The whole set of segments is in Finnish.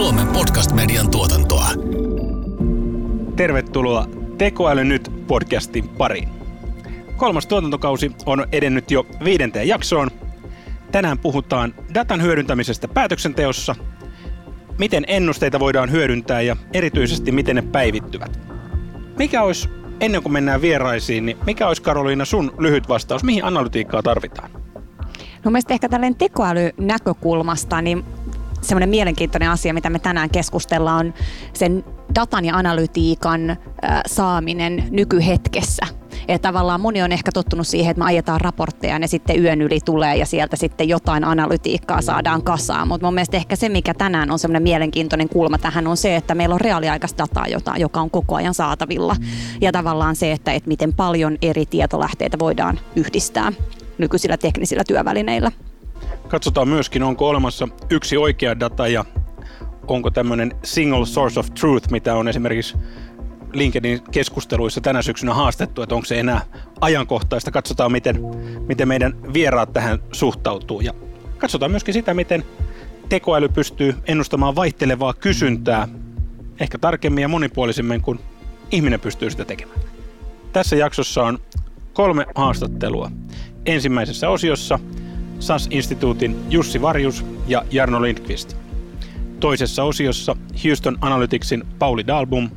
Suomen podcast-median tuotantoa. Tervetuloa Tekoäly nyt podcastin pariin. Kolmas tuotantokausi on edennyt jo viidenteen jaksoon. Tänään puhutaan datan hyödyntämisestä päätöksenteossa, miten ennusteita voidaan hyödyntää ja erityisesti miten ne päivittyvät. Mikä olisi, ennen kuin mennään vieraisiin, niin mikä olisi Karoliina sun lyhyt vastaus, mihin analytiikkaa tarvitaan? No mielestäni ehkä tällainen tekoälynäkökulmasta, niin semmoinen mielenkiintoinen asia, mitä me tänään keskustellaan, on sen datan ja analytiikan saaminen nykyhetkessä. Ja tavallaan moni on ehkä tottunut siihen, että me ajetaan raportteja ja ne sitten yön yli tulee ja sieltä sitten jotain analytiikkaa saadaan kasaan. Mutta mun mielestä ehkä se, mikä tänään on semmoinen mielenkiintoinen kulma tähän on se, että meillä on reaaliaikaista dataa, jota, joka on koko ajan saatavilla. Ja tavallaan se, että, että miten paljon eri tietolähteitä voidaan yhdistää nykyisillä teknisillä työvälineillä. Katsotaan myöskin, onko olemassa yksi oikea data ja onko tämmöinen single source of truth, mitä on esimerkiksi LinkedIn keskusteluissa tänä syksynä haastettu, että onko se enää ajankohtaista. Katsotaan, miten, miten meidän vieraat tähän suhtautuu. Ja katsotaan myöskin sitä, miten tekoäly pystyy ennustamaan vaihtelevaa kysyntää ehkä tarkemmin ja monipuolisemmin kuin ihminen pystyy sitä tekemään. Tässä jaksossa on kolme haastattelua. Ensimmäisessä osiossa SAS-instituutin Jussi Varjus ja Jarno Lindqvist. Toisessa osiossa Houston Analyticsin Pauli Dalbum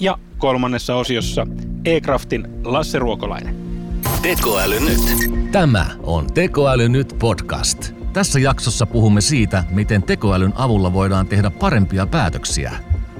ja kolmannessa osiossa E-Craftin Lasse Ruokolainen. Tekoäly nyt. Tämä on Tekoäly nyt podcast. Tässä jaksossa puhumme siitä, miten tekoälyn avulla voidaan tehdä parempia päätöksiä.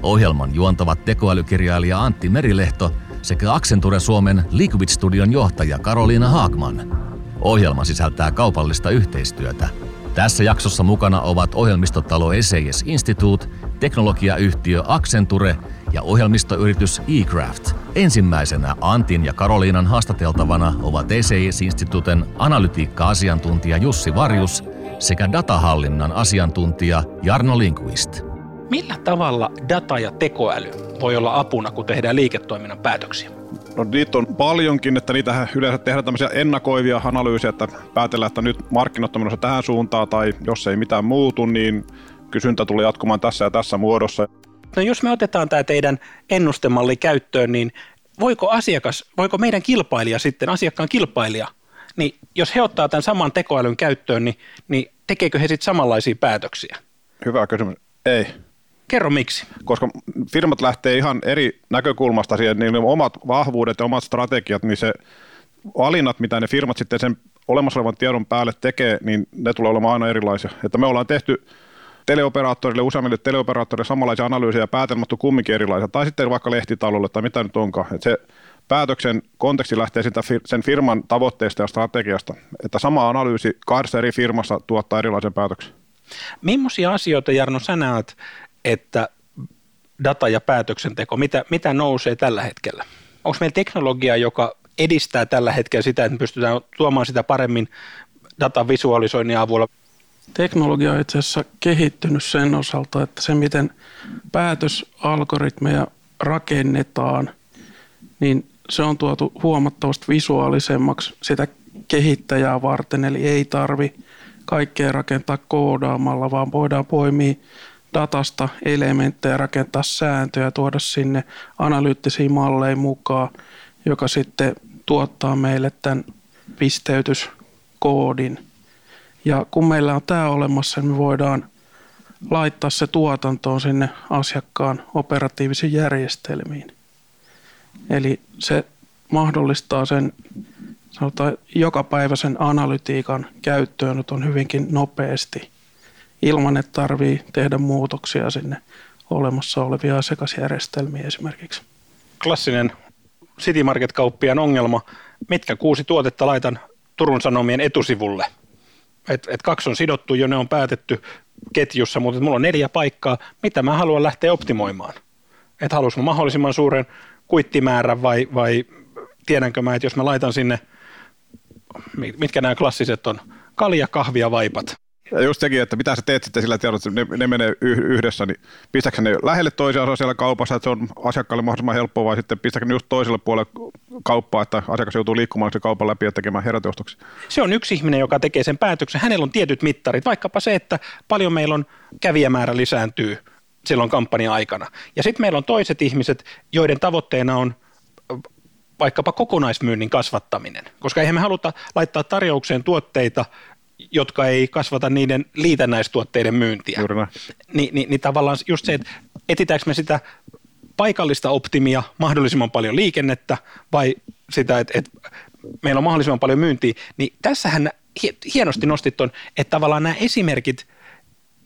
Ohjelman juontavat tekoälykirjailija Antti Merilehto sekä Accenture Suomen Liquid Studion johtaja Karoliina Haakman. Ohjelma sisältää kaupallista yhteistyötä. Tässä jaksossa mukana ovat ohjelmistotalo SES Institute, teknologiayhtiö Accenture ja ohjelmistoyritys eCraft. Ensimmäisenä Antin ja Karoliinan haastateltavana ovat SES Instituten analytiikka-asiantuntija Jussi Varjus sekä datahallinnan asiantuntija Jarno Linguist. Millä tavalla data ja tekoäly voi olla apuna, kun tehdään liiketoiminnan päätöksiä? No niitä on paljonkin, että niitä yleensä tehdään tämmöisiä ennakoivia analyysejä, että päätellään, että nyt markkinat on menossa tähän suuntaan tai jos ei mitään muutu, niin kysyntä tulee jatkumaan tässä ja tässä muodossa. No jos me otetaan tämä teidän ennustemalli käyttöön, niin voiko asiakas, voiko meidän kilpailija sitten, asiakkaan kilpailija, niin jos he ottaa tämän saman tekoälyn käyttöön, niin, niin tekeekö he sitten samanlaisia päätöksiä? Hyvä kysymys. Ei. Kerro miksi. Koska firmat lähtee ihan eri näkökulmasta siihen, niin omat vahvuudet ja omat strategiat, niin se valinnat, mitä ne firmat sitten sen olemassa olevan tiedon päälle tekee, niin ne tulee olemaan aina erilaisia. Että me ollaan tehty teleoperaattorille, useammille teleoperaattorille samanlaisia analyysejä ja päätelmätty kumminkin erilaisia, tai sitten vaikka lehtitalolle tai mitä nyt onkaan. Että se päätöksen konteksti lähtee sitä sen firman tavoitteista ja strategiasta, että sama analyysi kahdessa eri firmassa tuottaa erilaisen päätöksen. Millaisia asioita, Jarno, sä näet, että data ja päätöksenteko, mitä, mitä nousee tällä hetkellä? Onko meillä teknologia, joka edistää tällä hetkellä sitä, että me pystytään tuomaan sitä paremmin datan visualisoinnin avulla? Teknologia on itse asiassa kehittynyt sen osalta, että se miten päätösalgoritmeja rakennetaan, niin se on tuotu huomattavasti visuaalisemmaksi sitä kehittäjää varten, eli ei tarvi kaikkea rakentaa koodaamalla, vaan voidaan poimia datasta elementtejä, rakentaa sääntöjä, tuoda sinne analyyttisiin malleja mukaan, joka sitten tuottaa meille tämän pisteytyskoodin. Ja kun meillä on tämä olemassa, niin me voidaan laittaa se tuotantoon sinne asiakkaan operatiivisiin järjestelmiin. Eli se mahdollistaa sen sanotaan, jokapäiväisen analytiikan käyttöönoton hyvinkin nopeasti – ilman, että tarvii tehdä muutoksia sinne olemassa olevia asiakasjärjestelmiä esimerkiksi. Klassinen City Market-kauppiaan ongelma, mitkä kuusi tuotetta laitan Turun Sanomien etusivulle. Et, et kaksi on sidottu jo, ne on päätetty ketjussa, mutta mulla on neljä paikkaa, mitä mä haluan lähteä optimoimaan. Että haluaisin mahdollisimman suuren kuittimäärän vai, vai tiedänkö mä, että jos mä laitan sinne, mitkä nämä klassiset on, kalja, kahvia, vaipat, ja just sekin, että mitä sä teet sitten sillä tiedolla, että ne, ne menee yhdessä, niin pistäkö ne lähelle toisiaan siellä kaupassa, että se on asiakkaalle mahdollisimman helppoa, vai sitten pistäkö ne just toiselle puolelle kauppaa, että asiakas joutuu liikkumaan se kaupan läpi ja tekemään heräteostoksia? Se on yksi ihminen, joka tekee sen päätöksen. Hänellä on tietyt mittarit, vaikkapa se, että paljon meillä on kävijämäärä lisääntyy silloin kampanja-aikana. Ja sitten meillä on toiset ihmiset, joiden tavoitteena on vaikkapa kokonaismyynnin kasvattaminen, koska eihän me haluta laittaa tarjoukseen tuotteita, jotka ei kasvata niiden liitännäistuotteiden myyntiä. Ni, niin, niin tavallaan just se, että etitäänkö me sitä paikallista optimia, mahdollisimman paljon liikennettä vai sitä, että, että meillä on mahdollisimman paljon myyntiä, niin tässähän hienosti nostit ton, että tavallaan nämä esimerkit,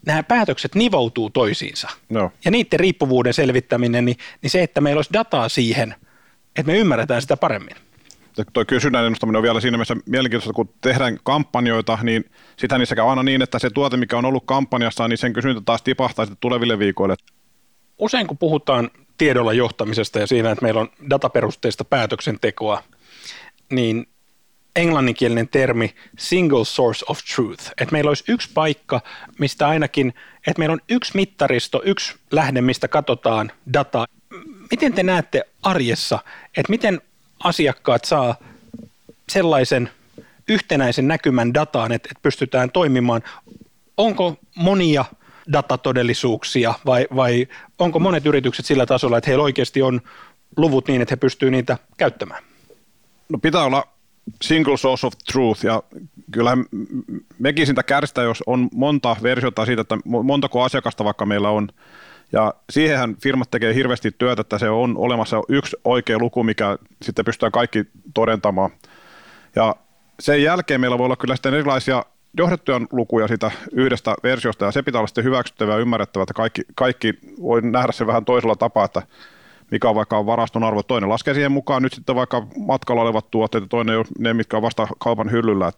nämä päätökset nivoutuu toisiinsa. No. Ja niiden riippuvuuden selvittäminen, niin, niin se, että meillä olisi dataa siihen, että me ymmärretään sitä paremmin. Tuo kysynnän ennustaminen on vielä siinä mielessä mielenkiintoista, kun tehdään kampanjoita, niin sitä niissä käy aina niin, että se tuote, mikä on ollut kampanjassa, niin sen kysyntä taas tipahtaa sitten tuleville viikoille. Usein kun puhutaan tiedolla johtamisesta ja siinä, että meillä on dataperusteista päätöksentekoa, niin englanninkielinen termi single source of truth. Että meillä olisi yksi paikka, mistä ainakin, että meillä on yksi mittaristo, yksi lähde, mistä katsotaan dataa. Miten te näette arjessa, että miten asiakkaat saa sellaisen yhtenäisen näkymän dataan, että, että pystytään toimimaan? Onko monia datatodellisuuksia vai, vai onko monet yritykset sillä tasolla, että heillä oikeasti on luvut niin, että he pystyvät niitä käyttämään? No pitää olla single source of truth, ja kyllä mekin sitä kärstä, jos on monta versiota siitä, että montako asiakasta vaikka meillä on, ja siihenhän firmat tekee hirveästi työtä, että se on olemassa yksi oikea luku, mikä sitten pystytään kaikki todentamaan. Ja sen jälkeen meillä voi olla kyllä sitten erilaisia johdettuja lukuja sitä yhdestä versiosta, ja se pitää olla sitten hyväksyttävää ja ymmärrettävää, että kaikki, kaikki voi nähdä se vähän toisella tapaa, että mikä on vaikka varaston arvo. Toinen laskee siihen mukaan nyt sitten vaikka matkalla olevat tuotteet ja toinen ne, mitkä on vasta kaupan hyllyllä.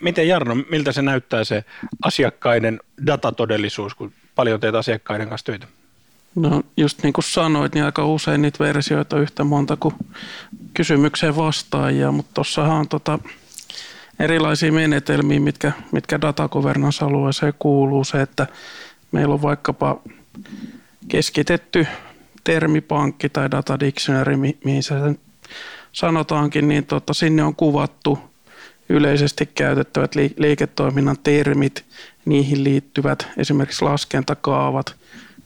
Miten Jarno, miltä se näyttää se asiakkaiden datatodellisuus, kun paljon teet asiakkaiden kanssa töitä? No just niin kuin sanoit, niin aika usein niitä versioita yhtä monta kuin kysymykseen vastaajia, mutta tuossahan on tota erilaisia menetelmiä, mitkä, mitkä datagovernance-alueeseen kuuluu. Se, että meillä on vaikkapa keskitetty termipankki tai data dictionary, mihin se sen sanotaankin, niin tota, sinne on kuvattu yleisesti käytettävät liiketoiminnan termit, niihin liittyvät esimerkiksi laskentakaavat.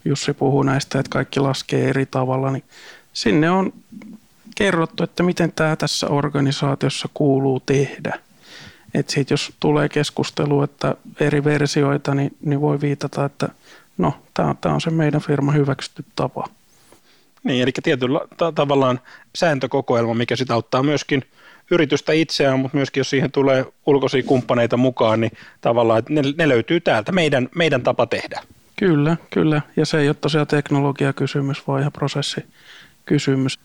Jussi puhuu näistä, että kaikki laskee eri tavalla, niin sinne on kerrottu, että miten tämä tässä organisaatiossa kuuluu tehdä. Että sit jos tulee keskustelu, että eri versioita, niin, niin voi viitata, että no, tämä on se meidän firma hyväksytty tapa. Niin, eli tietyllä ta- tavallaan sääntökokoelma, mikä sitä auttaa myöskin yritystä itseään, mutta myöskin jos siihen tulee ulkoisia kumppaneita mukaan, niin tavallaan että ne, ne löytyy täältä, meidän, meidän tapa tehdä. Kyllä, kyllä. Ja se ei ole tosiaan teknologiakysymys, vaan ihan prosessikysymys.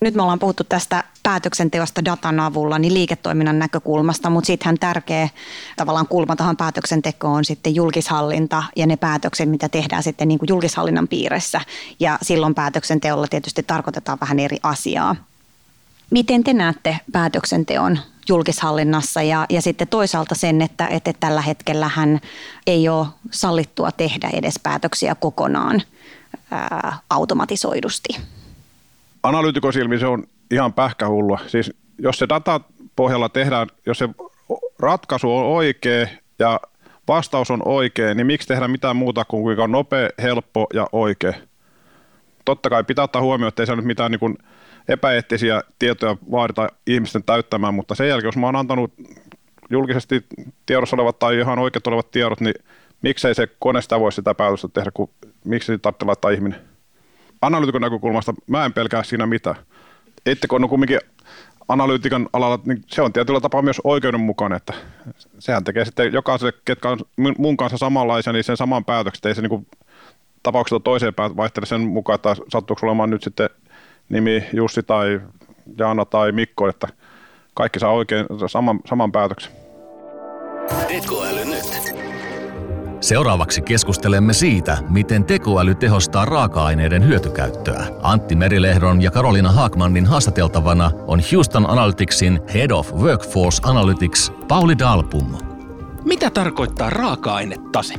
Nyt me ollaan puhuttu tästä päätöksenteosta datan avulla niin liiketoiminnan näkökulmasta, mutta sittenhän tärkeä tavallaan kulma tähän päätöksentekoon on sitten julkishallinta ja ne päätökset, mitä tehdään sitten niin kuin julkishallinnan piirissä. Ja silloin päätöksenteolla tietysti tarkoitetaan vähän eri asiaa. Miten te näette päätöksenteon julkishallinnassa ja, ja sitten toisaalta sen, että, että tällä hetkellähän ei ole sallittua tehdä edes päätöksiä kokonaan ää, automatisoidusti? analyytikon silmin se on ihan pähkähullua. Siis jos se data pohjalla tehdään, jos se ratkaisu on oikea ja vastaus on oikea, niin miksi tehdä mitään muuta kuin kuinka on nopea, helppo ja oikea? Totta kai pitää ottaa huomioon, että ei se nyt mitään niin epäeettisiä tietoja vaadita ihmisten täyttämään, mutta sen jälkeen, jos mä oon antanut julkisesti tiedossa olevat tai ihan oikeat olevat tiedot, niin miksei se kone sitä voi sitä päätöstä tehdä, kun miksi sitä tarvitsee laittaa ihminen? analyytikon näkökulmasta mä en pelkää siinä mitään. Ettekö on kumminkin analyytikan alalla, niin se on tietyllä tapaa myös oikeudenmukainen, että sehän tekee sitten jokaiselle, ketkä on mun kanssa samanlaisia, niin sen saman päätöksen, ei se niin tapauksesta toiseen vaihtele sen mukaan, että sattuuko olemaan nyt sitten nimi Jussi tai Jaana tai Mikko, että kaikki saa oikein saman, saman päätöksen. Tekoäly nyt. Seuraavaksi keskustelemme siitä, miten tekoäly tehostaa raaka-aineiden hyötykäyttöä. Antti Merilehdon ja Karolina Haakmannin haastateltavana on Houston Analyticsin Head of Workforce Analytics Pauli Dalpum. Mitä tarkoittaa raaka-ainetase?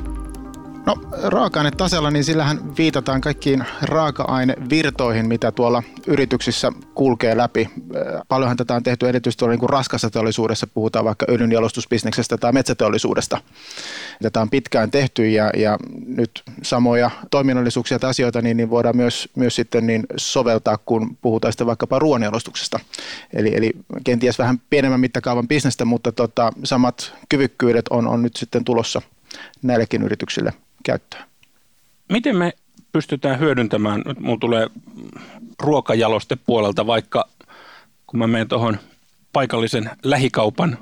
No raaka-ainetasella, niin sillähän viitataan kaikkiin raaka-ainevirtoihin, mitä tuolla yrityksissä kulkee läpi. Paljonhan tätä on tehty erityisesti tuolla niin raskassa teollisuudessa, puhutaan vaikka öljynjalostusbisneksestä tai metsäteollisuudesta. Tätä on pitkään tehty ja, ja nyt samoja toiminnallisuuksia tai asioita niin, niin voidaan myös, myös sitten niin soveltaa, kun puhutaan sitten vaikkapa ruoanjalostuksesta. Eli, eli kenties vähän pienemmän mittakaavan bisnestä, mutta tota, samat kyvykkyydet on, on nyt sitten tulossa näillekin yrityksille käyttöön. Miten me pystytään hyödyntämään, nyt mulla tulee ruokajaloste puolelta vaikka, kun mä menen tuohon paikallisen lähikaupan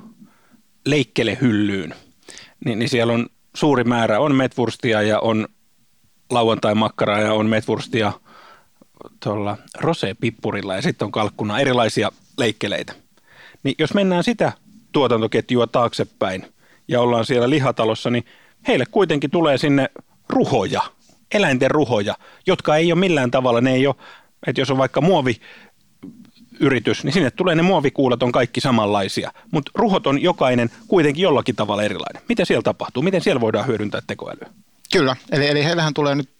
leikkelehyllyyn, niin, niin siellä on suuri määrä, on metvurstia ja on lauantai-makkaraa ja on metvurstia tuolla rosé-pippurilla ja sitten on kalkkuna erilaisia leikkeleitä. Niin jos mennään sitä tuotantoketjua taaksepäin ja ollaan siellä lihatalossa, niin heille kuitenkin tulee sinne ruhoja, eläinten ruhoja, jotka ei ole millään tavalla, ne ei ole, että jos on vaikka muovi yritys, niin sinne tulee ne muovikuulat on kaikki samanlaisia, mutta ruhot on jokainen kuitenkin jollakin tavalla erilainen. Mitä siellä tapahtuu? Miten siellä voidaan hyödyntää tekoälyä? Kyllä, eli, eli heillähän tulee nyt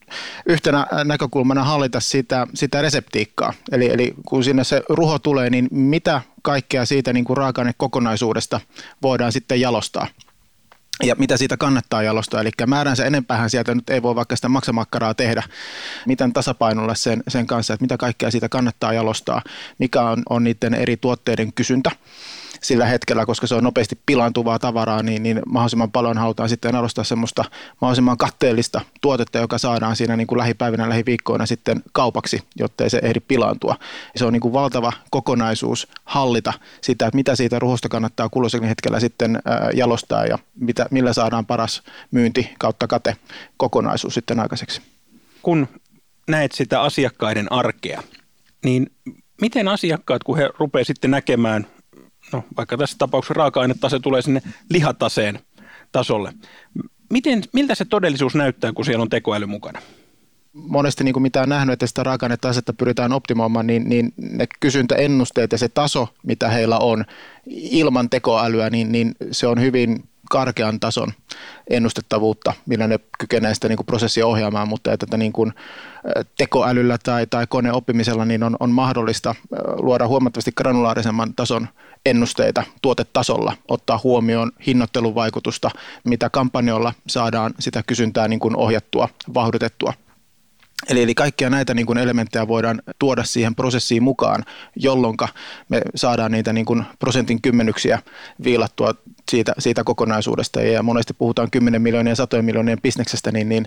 yhtenä näkökulmana hallita sitä, sitä reseptiikkaa. Eli, eli kun sinne se ruho tulee, niin mitä kaikkea siitä niin kuin raaka kokonaisuudesta voidaan sitten jalostaa ja mitä siitä kannattaa jalostaa. Eli määränsä enempäähän sieltä nyt ei voi vaikka sitä maksamakkaraa tehdä. Miten tasapainolla sen, sen kanssa, että mitä kaikkea siitä kannattaa jalostaa, mikä on, on niiden eri tuotteiden kysyntä sillä hetkellä, koska se on nopeasti pilantuvaa tavaraa, niin, niin mahdollisimman paljon halutaan sitten arvostaa semmoista mahdollisimman katteellista tuotetta, joka saadaan siinä niin kuin lähipäivinä, lähiviikkoina sitten kaupaksi, jotta ei se ehdi pilaantua. Se on niin kuin valtava kokonaisuus hallita sitä, että mitä siitä ruhosta kannattaa kulloisenkin hetkellä sitten jalostaa ja mitä, millä saadaan paras myynti kautta kate kokonaisuus sitten aikaiseksi. Kun näet sitä asiakkaiden arkea, niin miten asiakkaat, kun he rupeavat sitten näkemään no vaikka tässä tapauksessa raaka-ainetase tulee sinne lihataseen tasolle. Miten, miltä se todellisuus näyttää, kun siellä on tekoäly mukana? monesti niin kuin mitä on nähnyt, että sitä raaka-ainetasetta pyritään optimoimaan, niin, niin ne kysyntäennusteet ja se taso, mitä heillä on ilman tekoälyä, niin, niin se on hyvin karkean tason ennustettavuutta, millä ne kykenee sitä niin kuin prosessia ohjaamaan, mutta että niin kuin tekoälyllä tai, tai koneoppimisella niin on, on mahdollista luoda huomattavasti granulaarisemman tason ennusteita tuotetasolla, ottaa huomioon hinnoittelun vaikutusta, mitä kampanjoilla saadaan sitä kysyntää niin kuin ohjattua, vauhditettua. Eli, eli kaikkia näitä niin kuin elementtejä voidaan tuoda siihen prosessiin mukaan, jolloin me saadaan niitä niin kuin prosentin kymmenyksiä viilattua siitä, siitä kokonaisuudesta. Ja monesti puhutaan 10 miljoonien ja satojen miljoonien bisneksestä, niin, niin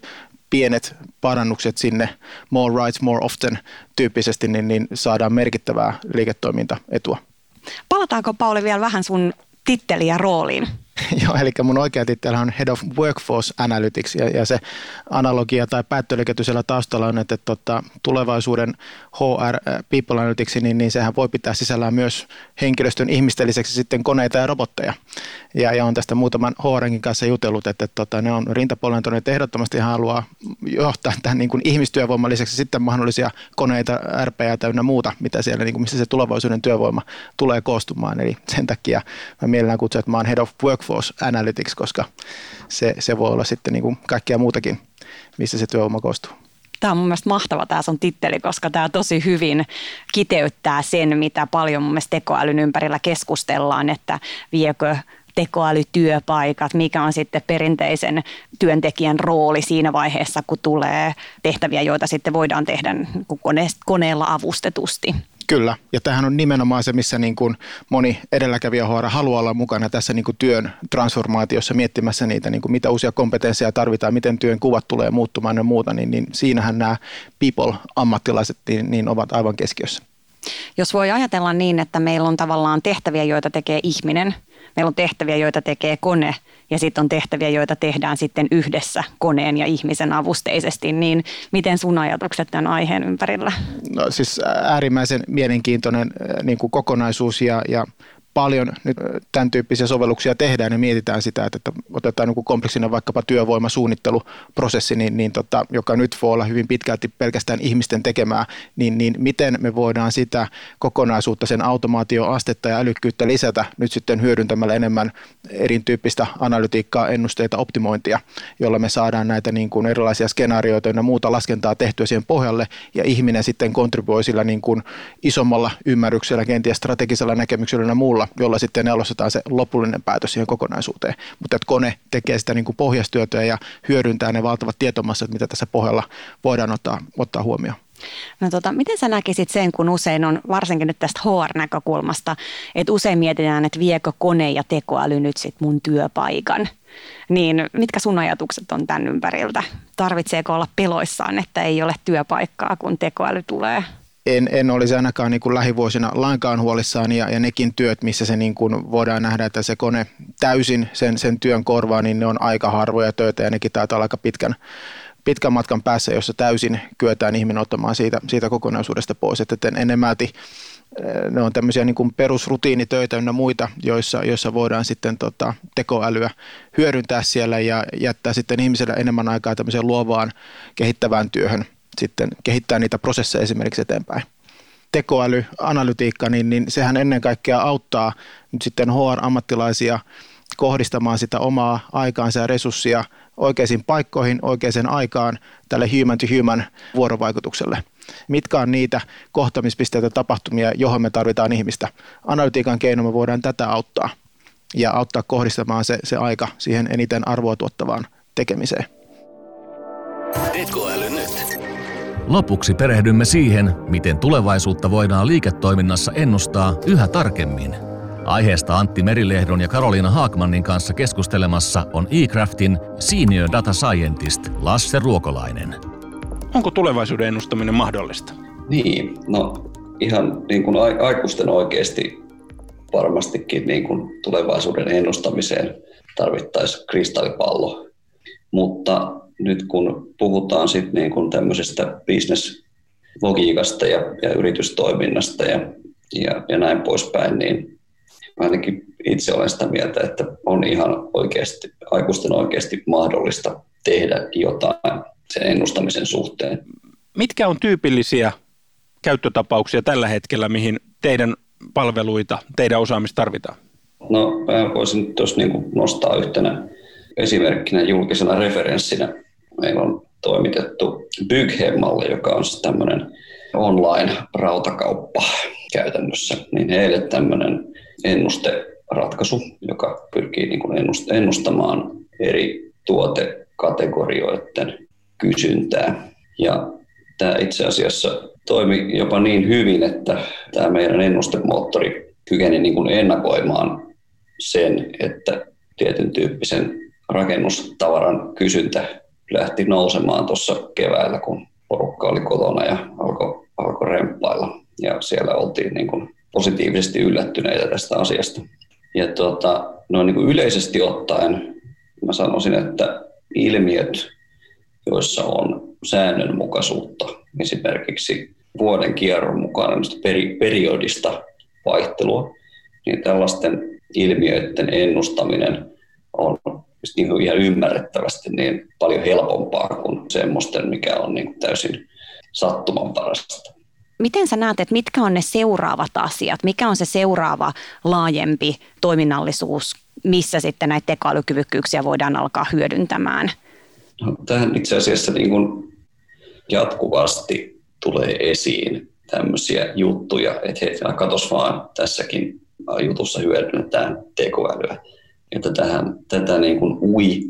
pienet parannukset sinne, more rights, more often tyyppisesti, niin, niin saadaan merkittävää liiketoimintaetua. Palataanko Pauli vielä vähän sun titteliin ja rooliin? Joo, eli mun oikea titteli on Head of Workforce Analytics ja, ja se analogia tai päättelykäty siellä taustalla on, että, tota, tulevaisuuden HR People Analytics, niin, niin sehän voi pitää sisällään myös henkilöstön ihmisten lisäksi sitten koneita ja robotteja. Ja, ja on tästä muutaman HRnkin kanssa jutellut, että, tota, ne on rintapuolella että ehdottomasti haluaa johtaa tämän niin kuin ihmistyövoiman lisäksi sitten mahdollisia koneita, RPA täynnä muuta, mitä siellä, niin kuin, missä se tulevaisuuden työvoima tulee koostumaan. Eli sen takia mä mielellään kutsun, että mä oon Head of Workforce Analytics, koska se, se voi olla sitten niin kuin kaikkea muutakin, missä se työvoima koostuu. Tämä on mun mielestä mahtava tämä sun titteli, koska tämä tosi hyvin kiteyttää sen, mitä paljon mun mielestä tekoälyn ympärillä keskustellaan, että viekö tekoälytyöpaikat, mikä on sitten perinteisen työntekijän rooli siinä vaiheessa, kun tulee tehtäviä, joita sitten voidaan tehdä koneella avustetusti. Kyllä, ja tähän on nimenomaan se, missä niin kuin moni edelläkävijä HR haluaa olla mukana tässä niin kuin työn transformaatiossa miettimässä niitä, niin kuin mitä uusia kompetensseja tarvitaan, miten työn kuvat tulee muuttumaan ja muuta, niin, niin siinähän nämä people-ammattilaiset niin, niin ovat aivan keskiössä. Jos voi ajatella niin, että meillä on tavallaan tehtäviä, joita tekee ihminen, meillä on tehtäviä, joita tekee kone – ja sitten on tehtäviä, joita tehdään sitten yhdessä koneen ja ihmisen avusteisesti, niin miten sun ajatukset tämän aiheen ympärillä? No siis äärimmäisen mielenkiintoinen niin kuin kokonaisuus ja, ja paljon nyt tämän tyyppisiä sovelluksia tehdään ja mietitään sitä, että, että otetaan niin kompleksinen vaikkapa työvoimasuunnitteluprosessi, niin, niin tota, joka nyt voi olla hyvin pitkälti pelkästään ihmisten tekemää, niin, niin miten me voidaan sitä kokonaisuutta, sen automaatioastetta ja älykkyyttä lisätä nyt sitten hyödyntämällä enemmän erityyppistä analytiikkaa, ennusteita, optimointia, jolla me saadaan näitä niin kuin erilaisia skenaarioita ja muuta laskentaa tehtyä siihen pohjalle ja ihminen sitten kontribuoi sillä niin kuin isommalla ymmärryksellä, kenties strategisella näkemyksellä ja muulla, jolla sitten aloitetaan se lopullinen päätös siihen kokonaisuuteen. Mutta että kone tekee sitä niin kuin pohjastyötä ja hyödyntää ne valtavat tietomassat, mitä tässä pohjalla voidaan ottaa, ottaa huomioon. No tota, miten sä näkisit sen, kun usein on, varsinkin nyt tästä HR-näkökulmasta, että usein mietitään, että viekö kone ja tekoäly nyt sit mun työpaikan? Niin mitkä sun ajatukset on tämän ympäriltä? Tarvitseeko olla peloissaan, että ei ole työpaikkaa, kun tekoäly tulee? En, en olisi ainakaan niin kuin lähivuosina lainkaan huolissaan ja, ja nekin työt, missä se niin kuin voidaan nähdä, että se kone täysin sen, sen työn korvaa, niin ne on aika harvoja töitä ja nekin taitaa olla aika pitkän, pitkän matkan päässä, jossa täysin kyetään ihminen ottamaan siitä, siitä kokonaisuudesta pois. Että enemmälti eh, ne on tämmöisiä niin kuin perusrutiinitöitä ja muita, joissa, joissa voidaan sitten tota, tekoälyä hyödyntää siellä ja jättää sitten ihmiselle enemmän aikaa tämmöiseen luovaan kehittävään työhön – sitten kehittää niitä prosesseja esimerkiksi eteenpäin. Tekoäly, analytiikka, niin, niin sehän ennen kaikkea auttaa nyt sitten HR-ammattilaisia kohdistamaan sitä omaa aikaansa ja resurssia oikeisiin paikkoihin, oikeaan aikaan tälle human to human vuorovaikutukselle. Mitkä on niitä kohtamispisteitä tapahtumia, johon me tarvitaan ihmistä? Analytiikan keino me voidaan tätä auttaa ja auttaa kohdistamaan se, se aika siihen eniten arvoa tuottavaan tekemiseen. Tekoäly nyt. Lopuksi perehdymme siihen, miten tulevaisuutta voidaan liiketoiminnassa ennustaa yhä tarkemmin. Aiheesta Antti Merilehdon ja Karoliina Haakmannin kanssa keskustelemassa on eCraftin Senior Data Scientist Lasse Ruokolainen. Onko tulevaisuuden ennustaminen mahdollista? Niin, no ihan niin kuin aikuisten oikeasti varmastikin niin kuin tulevaisuuden ennustamiseen tarvittaisiin kristallipallo. Mutta nyt kun puhutaan sit niin kuin tämmöisestä bisneslogiikasta ja, ja yritystoiminnasta ja, ja, ja näin poispäin, niin ainakin itse olen sitä mieltä, että on ihan oikeasti, aikuisten oikeasti mahdollista tehdä jotain sen ennustamisen suhteen. Mitkä on tyypillisiä käyttötapauksia tällä hetkellä, mihin teidän palveluita, teidän osaamista tarvitaan? No mä voisin tuossa niin nostaa yhtenä esimerkkinä julkisena referenssinä meillä on toimitettu Byghemmalle, joka on siis tämmöinen online-rautakauppa käytännössä, niin heille tämmöinen ennusteratkaisu, joka pyrkii niin kuin ennustamaan eri tuotekategorioiden kysyntää. Ja tämä itse asiassa toimi jopa niin hyvin, että tämä meidän ennustemoottori kykeni niin kuin ennakoimaan sen, että tietyn tyyppisen rakennustavaran kysyntä lähti nousemaan tuossa keväällä, kun porukka oli kotona ja alkoi alko remppailla. Ja siellä oltiin niin kuin positiivisesti yllättyneitä tästä asiasta. Ja tuota, no niin kuin yleisesti ottaen mä sanoisin, että ilmiöt, joissa on säännönmukaisuutta, esimerkiksi vuoden kierron mukana peri, periodista vaihtelua, niin tällaisten ilmiöiden ennustaminen on niin kuin ihan ymmärrettävästi niin paljon helpompaa kuin semmoisten, mikä on niin täysin sattumanparasta. Miten sä näet, että mitkä on ne seuraavat asiat? Mikä on se seuraava laajempi toiminnallisuus, missä sitten näitä tekoälykyvykkyyksiä voidaan alkaa hyödyntämään? No, tähän itse asiassa niin kuin jatkuvasti tulee esiin tämmöisiä juttuja, että hei, katos vaan tässäkin jutussa hyödynnetään tekoälyä että tähän, tätä niin kuin ui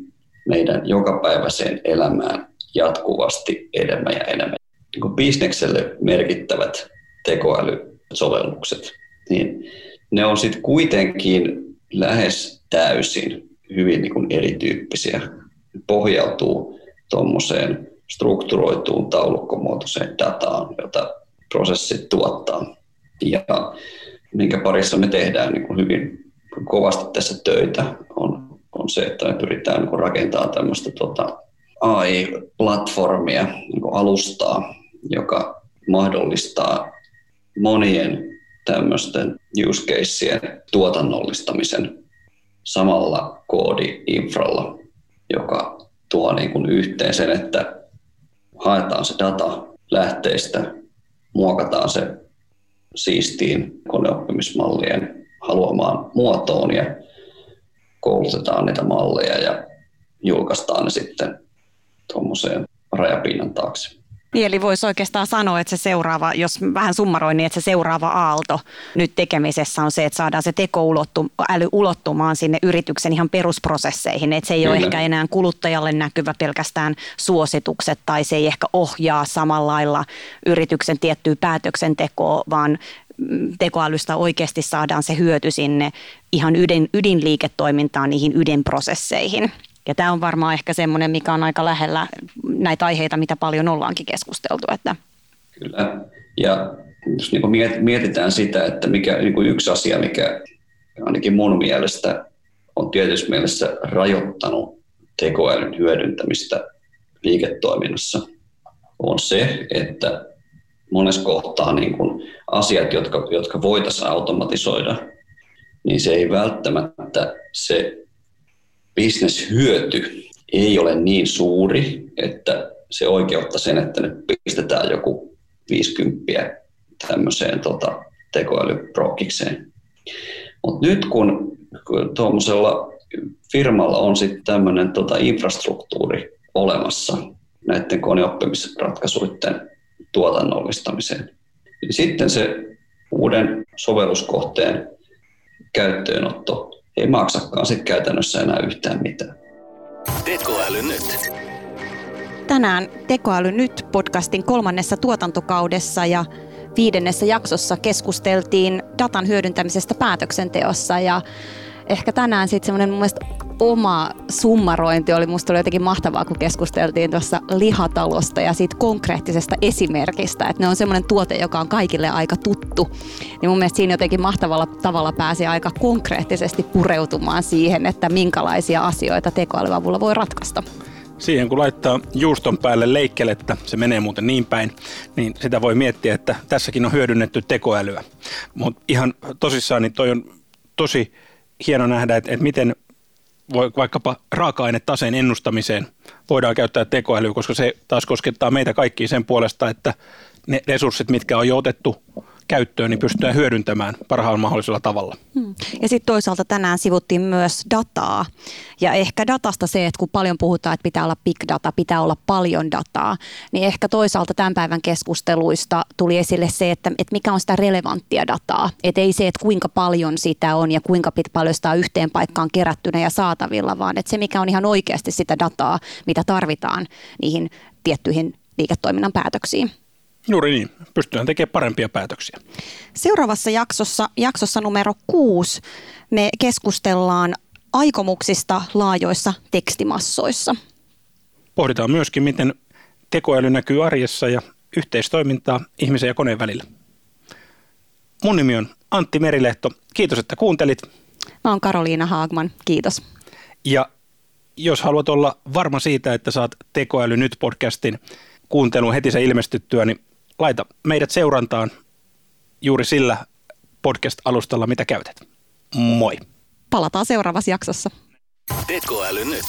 meidän jokapäiväiseen elämään jatkuvasti enemmän ja enemmän. Niin kuin bisnekselle merkittävät tekoälysovellukset, niin ne on sitten kuitenkin lähes täysin hyvin niin kuin erityyppisiä. Pohjautuu tuommoiseen strukturoituun taulukkomuotoiseen dataan, jota prosessit tuottaa. Ja minkä parissa me tehdään niin kuin hyvin kovasti tässä töitä on, on se, että me pyritään niin rakentamaan tämmöistä tota, AI-platformia, niin alustaa, joka mahdollistaa monien tämmöisten use caseien tuotannollistamisen samalla koodi-infralla, joka tuo niin kuin yhteen sen, että haetaan se data lähteistä, muokataan se siistiin koneoppimismallien haluamaan muotoon ja koulutetaan niitä malleja ja julkaistaan ne sitten tuommoiseen rajapinnan taakse. Niin, eli voisi oikeastaan sanoa, että se seuraava, jos vähän summaroin, niin että se seuraava aalto nyt tekemisessä on se, että saadaan se tekoäly ulottumaan sinne yrityksen ihan perusprosesseihin. Että se ei Kyllä. ole ehkä enää kuluttajalle näkyvä pelkästään suositukset tai se ei ehkä ohjaa samalla lailla yrityksen tiettyä päätöksentekoa, vaan tekoälystä oikeasti saadaan se hyöty sinne ihan ydin, ydinliiketoimintaan, niihin ydinprosesseihin. Ja tämä on varmaan ehkä semmoinen, mikä on aika lähellä näitä aiheita, mitä paljon ollaankin keskusteltu. Että. Kyllä. Ja jos niin mietitään sitä, että mikä niin kuin yksi asia, mikä ainakin mun mielestä on tietysti mielessä rajoittanut tekoälyn hyödyntämistä liiketoiminnassa, on se, että monessa kohtaa niin kuin asiat, jotka, jotka voitaisiin automatisoida, niin se ei välttämättä se bisneshyöty ei ole niin suuri, että se oikeuttaa sen, että nyt pistetään joku 50 tämmöiseen tota, tekoälyprokikseen. Mutta nyt kun, kun tuommoisella firmalla on sitten tämmöinen tota, infrastruktuuri olemassa näiden koneoppimisratkaisuiden tuotannollistamiseen, niin sitten se uuden sovelluskohteen käyttöönotto ei maksakaan sitten käytännössä enää yhtään mitään. Tekoäly nyt. Tänään Tekoäly nyt podcastin kolmannessa tuotantokaudessa ja viidennessä jaksossa keskusteltiin datan hyödyntämisestä päätöksenteossa ja ehkä tänään sitten semmoinen mun mielestä oma summarointi oli, musta oli jotenkin mahtavaa, kun keskusteltiin tuossa lihatalosta ja siitä konkreettisesta esimerkistä, että ne on semmoinen tuote, joka on kaikille aika tuttu. Niin mun mielestä siinä jotenkin mahtavalla tavalla pääsi aika konkreettisesti pureutumaan siihen, että minkälaisia asioita tekoälyn avulla voi ratkaista siihen kun laittaa juuston päälle leikkelettä, se menee muuten niin päin, niin sitä voi miettiä, että tässäkin on hyödynnetty tekoälyä. Mutta ihan tosissaan, niin toi on tosi hieno nähdä, että, että miten voi, vaikkapa raaka-ainetaseen ennustamiseen voidaan käyttää tekoälyä, koska se taas koskettaa meitä kaikkia sen puolesta, että ne resurssit, mitkä on jo otettu käyttöön, niin pystytään hyödyntämään parhaalla mahdollisella tavalla. Hmm. Ja sitten toisaalta tänään sivuttiin myös dataa. Ja ehkä datasta se, että kun paljon puhutaan, että pitää olla big data, pitää olla paljon dataa, niin ehkä toisaalta tämän päivän keskusteluista tuli esille se, että, että mikä on sitä relevanttia dataa. Että ei se, että kuinka paljon sitä on ja kuinka paljon sitä on yhteen paikkaan kerättynä ja saatavilla, vaan että se, mikä on ihan oikeasti sitä dataa, mitä tarvitaan niihin tiettyihin liiketoiminnan päätöksiin. Juuri niin. Pystytään tekemään parempia päätöksiä. Seuraavassa jaksossa, jaksossa numero kuusi, me keskustellaan aikomuksista laajoissa tekstimassoissa. Pohditaan myöskin, miten tekoäly näkyy arjessa ja yhteistoimintaa ihmisen ja koneen välillä. Mun nimi on Antti Merilehto. Kiitos, että kuuntelit. Mä oon Karoliina Haagman. Kiitos. Ja jos haluat olla varma siitä, että saat Tekoäly nyt podcastin kuuntelun heti se ilmestyttyä, niin laita meidät seurantaan juuri sillä podcast-alustalla, mitä käytät. Moi. Palataan seuraavassa jaksossa. Tekoäly nyt.